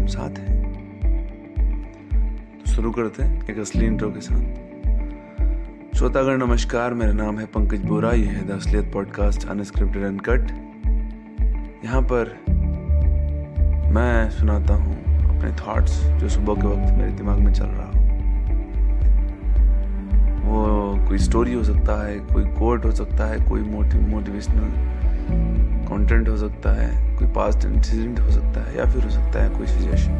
हम साथ हैं। तो शुरू करते हैं एक असली इंट्रो के साथ। श्रोतागण नमस्कार, मेरा नाम है पंकज बोरा ये है द असलियत पॉडकास्ट अनस्क्रिप्टेड एंड कट यहाँ पर मैं सुनाता हूँ अपने थॉट्स जो सुबह के वक्त मेरे दिमाग में चल रहा हो। वो कोई स्टोरी हो सकता है, कोई कोट हो सकता है, कोई मोटिवेशनल कंटेंट हो सकता है, कोई पास्ट इंसिडेंट हो सकता है या फिर हो सकता है कोई सजेशन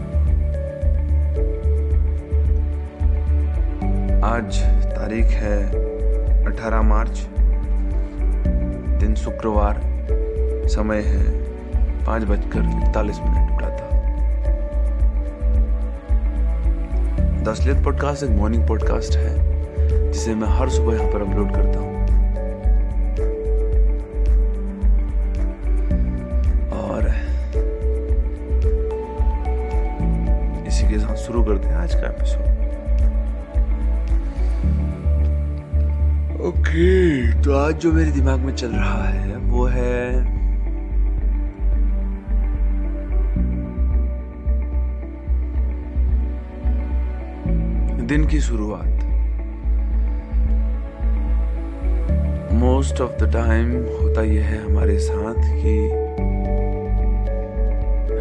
आज तारीख है 18 मार्च, दिन शुक्रवार, समय है पाँच बजकर इकतालीस मिनट प्रातः दसलियत पॉडकास्ट एक मॉर्निंग पॉडकास्ट है, जिसे मैं हर सुबह यहाँ पर अपलोड करता हूँ। शुरू करते हैं आज का एपिसोड ओके तो आज जो मेरे दिमाग में चल रहा है, वो है दिन की शुरुआत। मोस्ट ऑफ़ द टाइम होता यह है हमारे साथ कि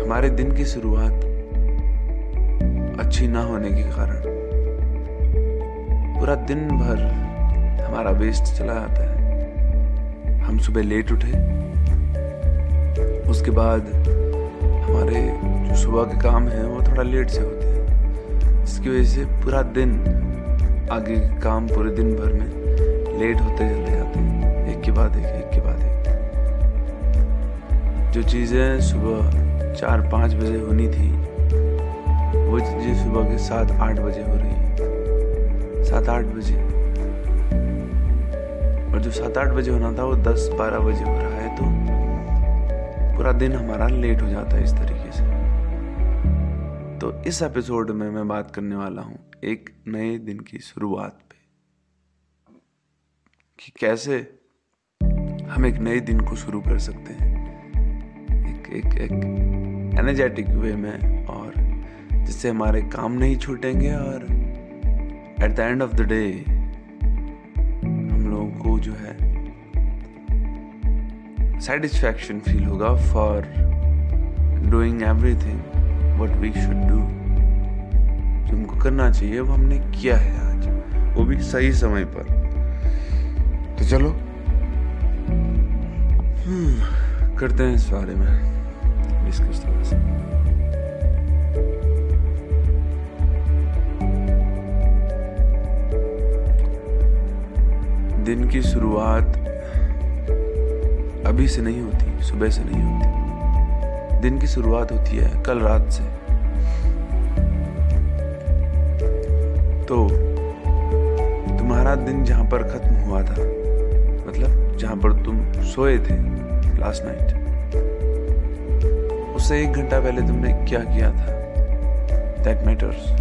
हमारे दिन की शुरुआत अच्छी ना होने के कारण। पूरा दिन भर हमारा वेस्ट चला जाता है। हम सुबह लेट उठे। उसके बाद हमारे जो सुबह के काम हैं, वो थोड़ा लेट से होते हैं। इसकी वजह से पूरा दिन आगे के काम पूरे दिन भर में लेट होते चले जाते हैं। एक के बाद एक एक के बाद एक। जो चीज़ें सुबह चार, पाँच बजे होनी थी वो जी सुबह के सात आठ बजे हो रही है। सात आठ बजे। और जो सात आठ बजे होना था, वो दस बारह बजे हो रहा है तो पूरा दिन हमारा लेट हो जाता है इस तरीके से। तो इस एपिसोड में मैं बात करने वाला हूँ एक नए दिन की शुरुआत पे। कि कैसे हम एक नए दिन को शुरू कर सकते हैं। एक एक एक एनर्जेटिक वे में जिससे हमारे काम नहीं छूटेंगे और at the end of the day हम लोगों को जो है सेटिस्फैक्शन फील होगा for doing everything what we should do जो हमको करना चाहिए वो हमने किया है आज। वो भी सही समय पर। तो चलो। हम्म, करते हैं इस बारे में। डिस्कस थोड़ा सा दिन की शुरुआत अभी से नहीं होती, सुबह से नहीं होती। दिन की शुरुआत होती है कल रात से। तो तुम्हारा दिन जहाँ पर खत्म हुआ था मतलब जहाँ पर तुम सोए थे लास्ट नाइट उससे एक घंटा पहले तुमने क्या किया था? दैट मैटर्स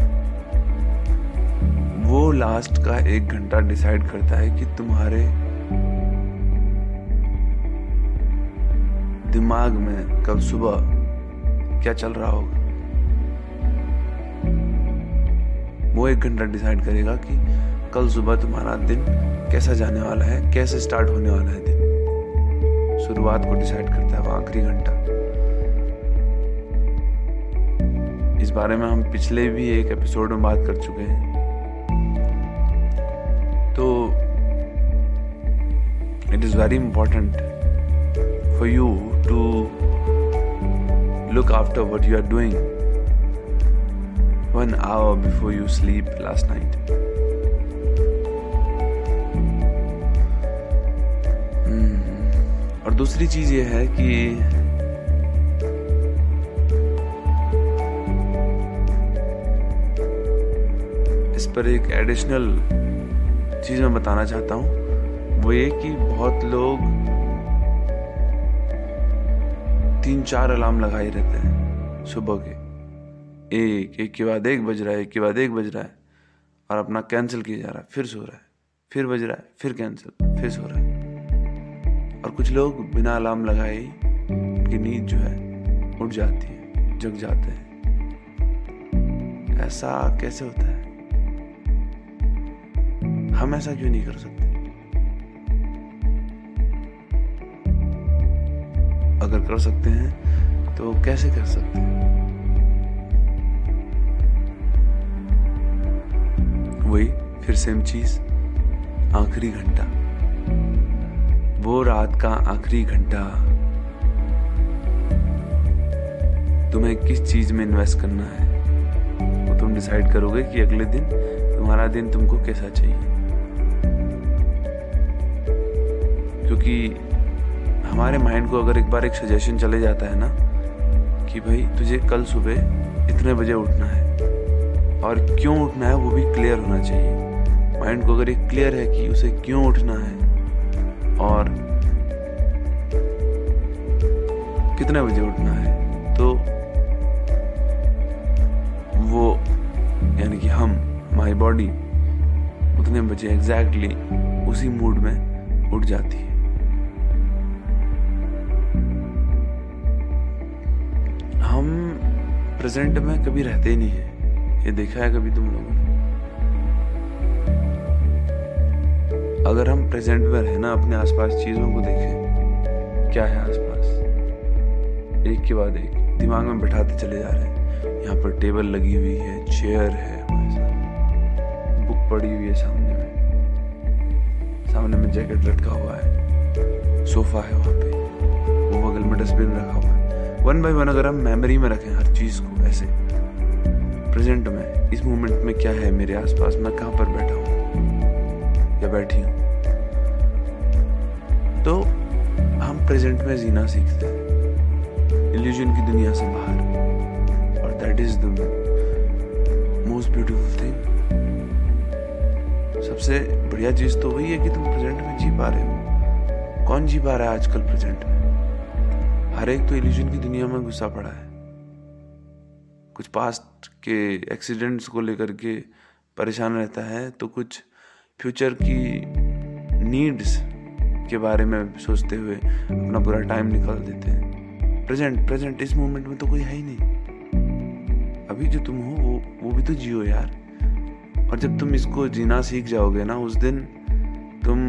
लास्ट का एक घंटा डिसाइड करता है कि तुम्हारे दिमाग में कल सुबह क्या चल रहा होगा? वो एक घंटा डिसाइड करेगा कि कल सुबह तुम्हारा दिन कैसा जाने वाला है, कैसे स्टार्ट होने वाला है दिन। शुरुआत को डिसाइड करता है वो आखिरी घंटा। इस बारे में हम पिछले भी एक एपिसोड में बात कर चुके हैं। Very important for you to look after what you are doing one hour before you sleep last night. Hmm. और दूसरी चीज़ ये है कि इस पर एक एडिशनल चीज़ मैं बताना चाहता हूँ वो ये कि बहुत लोग तीन चार अलार्म लगाए रहते हैं सुबह के। एक एक के बाद एक बज रहा है, एक के बाद एक बज रहा है और अपना कैंसिल किया जा रहा है, फिर सो रहा है, फिर बज रहा है, फिर कैंसिल फिर सो रहा है। और कुछ लोग बिना अलार्म लगाए उनकी नींद जो है उठ जाती है, जग जाते हैं। ऐसा कैसे होता है? हम ऐसा क्यों नहीं कर सकते? कर सकते हैं तो कैसे कर सकते हैं? वही फिर सेम चीज़, आखिरी घंटा। वो रात का आखिरी घंटा। तुम्हें किस चीज़ में इन्वेस्ट करना है? वो तुम डिसाइड करोगे कि अगले दिन तुम्हारा दिन तुमको कैसा चाहिए। क्योंकि हमारे माइंड को अगर एक बार एक सजेशन चले जाता है ना, कि भाई तुझे कल सुबह इतने बजे उठना है, और क्यों उठना है वो भी क्लियर होना चाहिए। माइंड को अगर एक क्लियर है कि उसे क्यों उठना है, और कितने बजे उठना है तो वो, यानी कि हम हमारी बॉडी उतने बजे एग्जैक्टली exactly उसी मूड में उठ जाती है। प्रेजेंट में कभी रहते नहीं है। ये देखा है कभी तुम लोगों ने? अगर हम प्रेजेंट में रहना अपने आसपास चीज़ों को देखें, क्या है आसपास? एक के बाद एक, दिमाग में बैठाते चले जा रहे हैं। यहाँ पर टेबल लगी हुई है, चेयर है बुक पड़ी हुई है सामने में। सामने में जैकेट लटका हुआ है। सोफा है वहाँ पे। वो बगल में डस्टबिन रखा हुआ है। वन बाय वन अगर हम मेमोरी में रखें हर चीज़ को ऐसे प्रेजेंट में, इस मोमेंट में क्या है मेरे आसपास, मैं कहाँ पर बैठा हूँ? या बैठी हूँ? तो हम प्रेजेंट में जीना सीखते हैं। इल्यूजन की दुनिया से बाहर। और that is the most beautiful thing सबसे बढ़िया चीज़ तो वही है कि तुम प्रेजेंट में जी पा रहे हो। कौन जी पा रहा है आजकल प्रेजेंट में? हर एक तो इल्यूजन की दुनिया में घुसा पड़ा है। कुछ पास्ट के एक्सीडेंट्स को लेकर के परेशान रहता है तो कुछ फ्यूचर की नीड्स के बारे में सोचते हुए अपना पूरा टाइम निकाल देते हैं। प्रेजेंट प्रेजेंट इस मोमेंट में तो कोई है ही नहीं। अभी जो तुम हो, वो वो भी तो जियो यार। और जब तुम इसको जीना सीख जाओगे ना, उस दिन तुम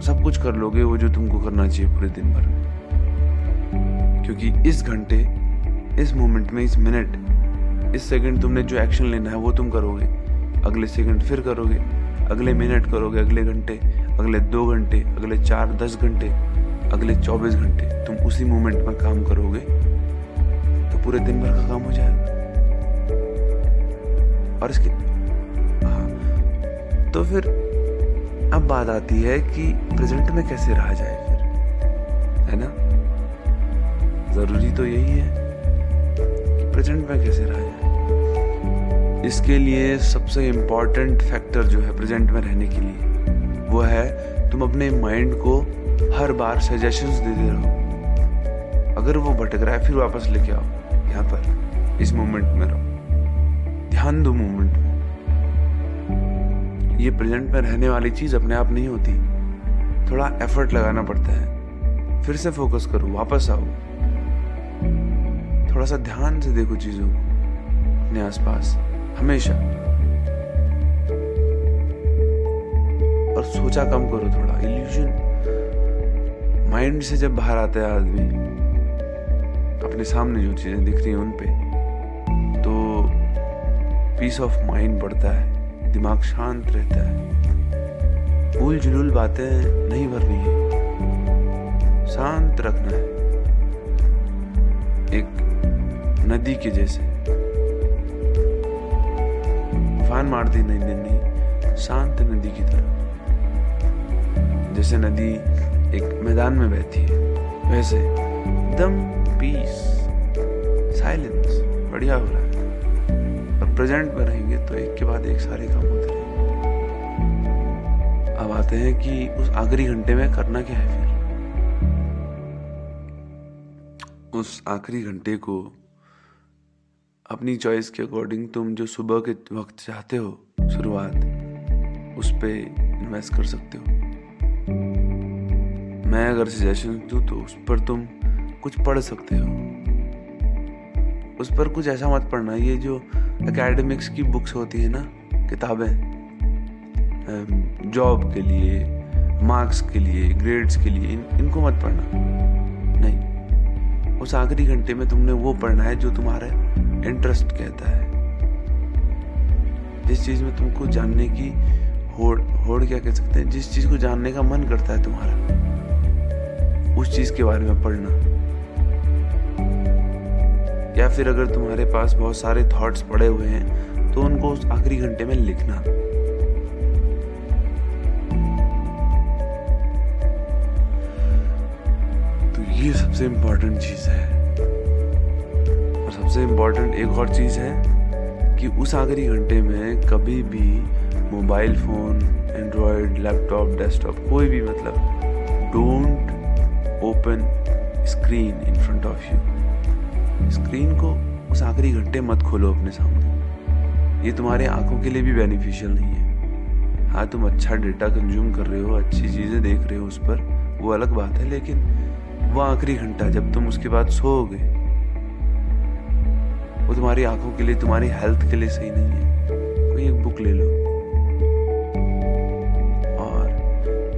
सब कुछ कर लोगे, वो जो तुमको करना चाहिए पूरे दिन भर में। क्योंकि इस घंटे, इस मोमेंट में, इस मिनट इस सेकंड तुमने जो एक्शन लेना है वो तुम करोगे। अगले सेकंड फिर करोगे, अगले मिनट करोगे, अगले घंटे, अगले दो घंटे, अगले चार, दस घंटे, अगले चौबीस घंटे, तुम उसी मोमेंट में काम करोगे तो पूरे दिन भर का काम हो जाएगा। और इसके हाँ तो फिर अब बात आती है कि प्रेजेंट में कैसे रहा जाए फिर, है ना? ज़रूरी तो यही है कि प्रेजेंट में कैसे रहा जाए। इसके लिए सबसे इंपॉर्टेंट फैक्टर जो है प्रेजेंट में रहने के लिए, वो है तुम अपने माइंड को हर बार सजेशंस देते रहो। अगर वो भटक रहा है, फिर वापस लेके आओ, यहाँ पर, इस मोमेंट में रहो। ध्यान दो मोमेंट में। ये प्रेजेंट में रहने वाली चीज़ अपने आप नहीं होती। थोड़ा एफर्ट लगाना पड़ता है। फिर से फोकस करो, वापस आओ। थोड़ा सा ध्यान से देखो चीज़ों को, अपने आसपास, हमेशा। और सोचा कम करो थोड़ा इल्यूजन माइंड से जब बाहर आता है आदमी, अपने सामने जो चीज़ें दिख रही हैं उन पे तो पीस ऑफ़ माइंड बढ़ता है, दिमाग शांत रहता है। भूल जुलूल बातें नहीं भरनी है। शांत रखना है। एक नदी के जैसे। फान मारती नहीं नहीं, नहीं शांत नदी की तरह जैसे नदी एक मैदान में बहती है वैसे एकदम पीस साइलेंस बढ़िया हो रहा है। और प्रेजेंट में रहेंगे तो एक के बाद एक सारे काम होते रहेंगे। अब आते हैं कि उस आखिरी घंटे में करना क्या है फिर? उस आखिरी घंटे को अपनी चॉइस के अकॉर्डिंग तुम जो सुबह के वक्त चाहते हो शुरुआत उस पर इन्वेस्ट कर सकते हो। मैं अगर सजेशन दूँ तो उस पर तुम कुछ पढ़ सकते हो। उस पर कुछ ऐसा मत पढ़ना ये जो एकेडमिक्स की बुक्स होती है ना किताबें जॉब के लिए मार्क्स के लिए ग्रेड्स के लिए इन, इनको मत पढ़ना। नहीं उस आखिरी घंटे में तुमने वो पढ़ना है जो तुम्हारा इंटरेस्ट कहता है। जिस चीज़ में तुमको जानने की होड़ होड़ क्या कह सकते हैं? जिस चीज़ को जानने का मन करता है तुम्हारा, उस चीज़ के बारे में पढ़ना। या फिर अगर तुम्हारे पास बहुत सारे थॉट्स पड़े हुए हैं तो उनको उस आखिरी घंटे में लिखना। तो ये सबसे इंपॉर्टेंट चीज़ है। सबसे इंपॉर्टेंट एक और चीज़ है कि उस आखिरी घंटे में कभी भी mobile phone Android laptop desktop कोई भी मतलब don't open screen in front of you screen को उस आखिरी घंटे मत खोलो अपने सामने। ये तुम्हारे आँखों के लिए भी बेनिफिशियल नहीं है। हाँ तुम अच्छा डेटा कंज्यूम कर रहे हो, अच्छी चीज़ें देख रहे हो उस पर, वो अलग बात है, लेकिन वो आखिरी घंटा जब तुम उसके बाद सोओगे वो तुम्हारी आँखों के लिए, तुम्हारी हेल्थ के लिए सही नहीं है। कोई एक बुक ले लो। और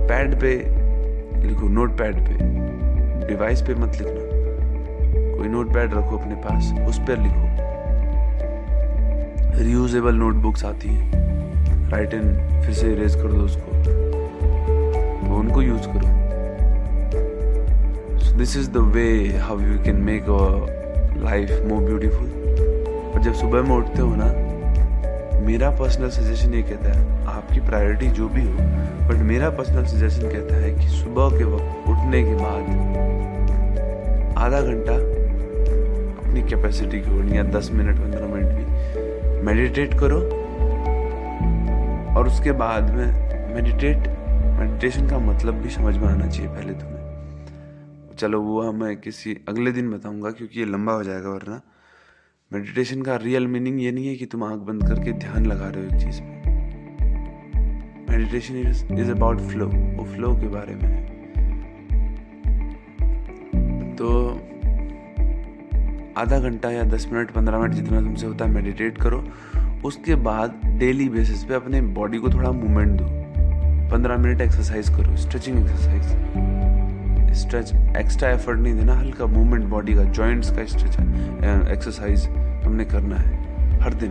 पैड पे लिखो नोट पैड पे। डिवाइस पे मत लिखना। कोई नोट पैड रखो अपने पास, उस पर लिखो। रियूजेबल नोटबुक्स आती हैं। राइट इन फिर से इरेज कर दो उसको। तो उनको यूज़ करो। This is the way how you can make a life more beautiful और जब सुबह में उठते हो ना, मेरा पर्सनल सजेशन ये कहता है, आपकी प्रायोरिटी जो भी हो बट मेरा पर्सनल सजेशन कहता है कि सुबह के वक्त उठने के बाद आधा घंटा अपनी कैपेसिटी की या दस मिनट पंद्रह मिनट भी मेडिटेट करो। और उसके बाद में मेडिटेट मेडिटेशन का मतलब भी समझ में आना चाहिए पहले तुम्हें। चलो वो मैं किसी अगले दिन बताऊँगा क्योंकि ये लंबा हो जाएगा वरना। मेडिटेशन का रियल मीनिंग ये नहीं है कि तुम आँख बंद करके ध्यान लगा रहे हो एक चीज़ में meditation is is about flow वो फ्लो के बारे में है। तो आधा घंटा या दस मिनट, पंद्रह मिनट जितना तुमसे होता है मेडिटेट करो। उसके बाद डेली बेसिस पे अपने बॉडी को थोड़ा मूवमेंट दो। पंद्रह मिनट एक्सरसाइज करो stretching exercise stretch extra effort नहीं देना, हल्का मूवमेंट बॉडी का जॉइंट्स का स्ट्रेच एक्सरसाइज हमने करना है, हर दिन।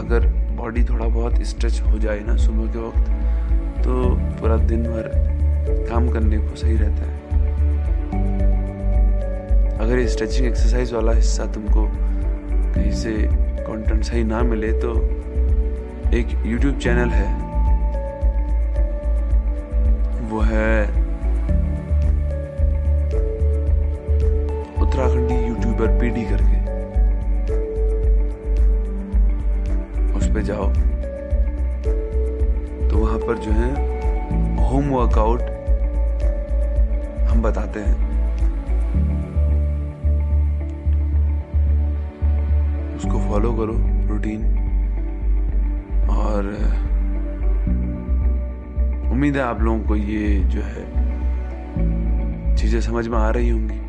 अगर बॉडी थोड़ा बहुत स्ट्रेच हो जाए ना सुबह के वक्त तो पूरा दिन भर काम करने को सही रहता है। अगर ये स्ट्रेचिंग एक्सरसाइज वाला हिस्सा तुमको कहीं से कंटेंट सही ना मिले तो एक यूट्यूब चैनल है। वो है पीडी करके। उस पर जाओ। तो वहाँ पर जो है होम वर्कआउट हम बताते हैं। उसको फॉलो करो रूटीन और, उम्मीद है आप लोगों को ये जो है, चीज़ें समझ में आ रही होंगी।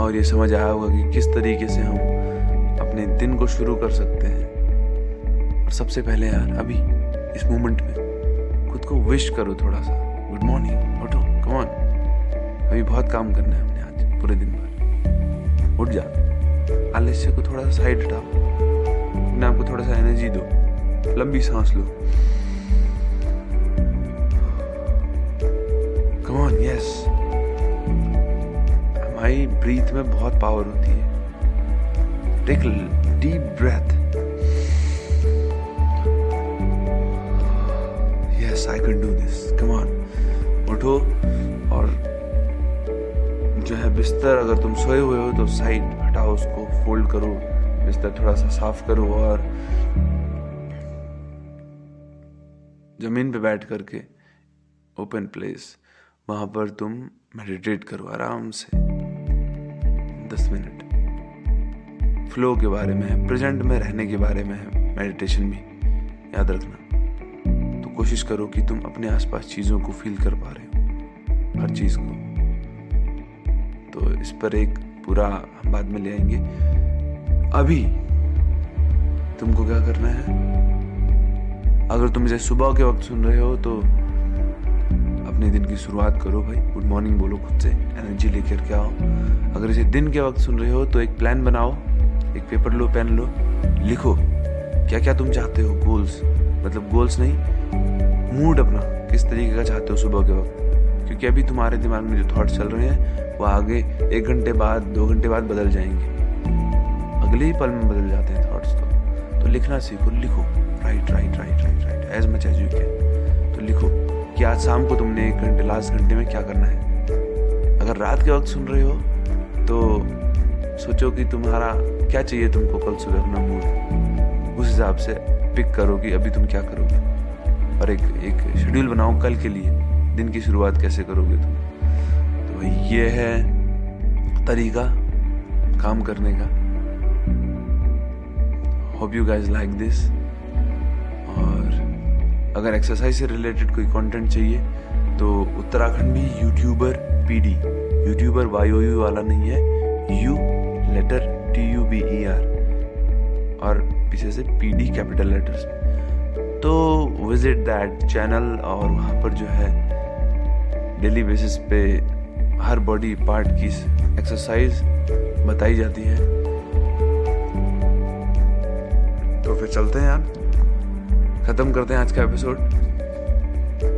और ये समझ आया होगा कि किस तरीके से हम अपने दिन को शुरू कर सकते हैं। और सबसे पहले यार, अभी, इस मोमेंट में, खुद को विश करो थोड़ा सा गुड मॉर्निंग उठो कम ऑन अभी बहुत काम करना है हमने आज, पूरे दिन भर। उठ जा। आलस्य को थोड़ा सा साइड हटाओ। अपने आपको थोड़ा सा एनर्जी दो। लंबी सांस लो। भाई ब्रीथ में बहुत पावर होती है। Take deep breath yes I can do this come on उठो और जो है बिस्तर, अगर तुम सोए हुए हो तो साइड हटाओ उसको फोल्ड करो। बिस्तर थोड़ा सा साफ़ करो और ज़मीन पे बैठ करके ओपन प्लेस वहाँ पर तुम मेडिटेट करो आराम से। दस मिनट। फ्लो के बारे में प्रेजेंट में, रहने के बारे में मेडिटेशन भी याद रखना। तो कोशिश करो कि तुम अपने आसपास चीज़ों को फील कर पा रहे हो, हर चीज़ को। तो इस पर एक पूरा हम बाद में ले आएँगे। अभी तुमको क्या करना है? अगर तुम इसे सुबह के वक्त सुन रहे हो तो अपने दिन की शुरुआत करो भाई। गुड मॉर्निंग बोलो खुद से। एनर्जी लेकर के आओ। अगर इसे दिन के वक्त सुन रहे हो तो एक प्लान बनाओ। एक पेपर लो पेन लो। लिखो। क्या क्या तुम चाहते हो? गोल्स मतलब गोल्स नहीं मूड अपना। किस तरीके का चाहते हो सुबह के वक्त? क्योंकि अभी तुम्हारे दिमाग में जो थॉट्स चल रहे हैं, वो आगे एक घंटे बाद, दो घंटे बाद बदल जाएँगे। अगले ही पल में बदल जाते हैं थॉट्स तो। तो लिखना सीखो, लिखो। Write write write write write as much as you can तो लिखो। कि आज शाम को तुमने एक घंटे लास्ट घंटे में क्या करना है? अगर रात के वक्त सुन रहे हो तो सोचो कि तुम्हारा क्या चाहिए तुमको कल सुबह अपना मूड उस हिसाब से पिक करो कि अभी तुम क्या करोगे। और एक एक शेड्यूल बनाओ कल के लिए, दिन की शुरुआत कैसे करोगे तुम? तो ये है तरीका काम करने का। Hope you guys like this अगर एक्सरसाइज से रिलेटेड कोई कंटेंट चाहिए तो Uttarakhandi YouTuber PD YouTuber Y U वाला नहीं है U letter T U B E R और पीछे से पी डी कैपिटल लेटर्स तो विज़िट दैट चैनल और वहाँ पर जो है डेली बेसिस पे हर बॉडी पार्ट की एक्सरसाइज बताई जाती है। तो फिर चलते हैं यार। ख़त्म करते हैं आज का एपिसोड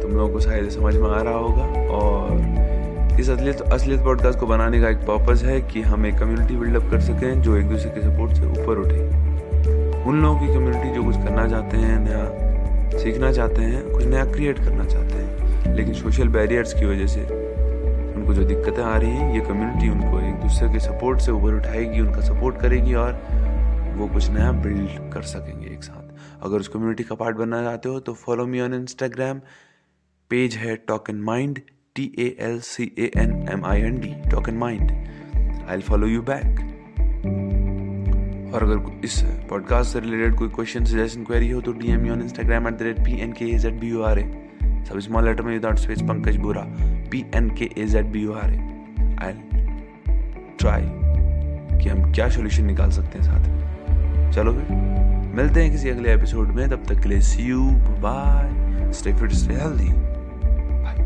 तुम लोगों को शायद समझ में आ रहा होगा। और इस असलियत असलियत पॉडकास्ट को बनाने का एक पर्पज़ है कि हम एक कम्युनिटी बिल्डअप कर सकें जो एक दूसरे के सपोर्ट से ऊपर उठे। उन लोगों की कम्युनिटी जो कुछ करना चाहते हैं, नया सीखना चाहते हैं, कुछ नया क्रिएट करना चाहते हैं। लेकिन सोशल बैरियर्स की वजह से उनको जो दिक्कतें आ रही हैं, ये कम्युनिटी उनको एक दूसरे के सपोर्ट से ऊपर उठाएगी, उनका सपोर्ट करेगी और वो कुछ नया बिल्ड कर सकेंगे एक साथ। अगर उस कम्युनिटी का पार्ट बनना चाहते हो तो follow me on Instagram page है talk in mind T A L C A N M I N D talk in mind I follow you back और अगर इस पॉडकास्ट से रिलेटेड कोई क्वेश्चन सजेशन क्वेरी हो तो DM on Instagram at the rate P N K A Z B U R A सब small letter में without space Pankaj Bora P N K A Z B U R A I try कि हम क्या solution निकाल सकते हैं साथ में। चलो फिर। मिलते हैं किसी अगले एपिसोड में। तब तक के लिए see you bye stay fit stay healthy bye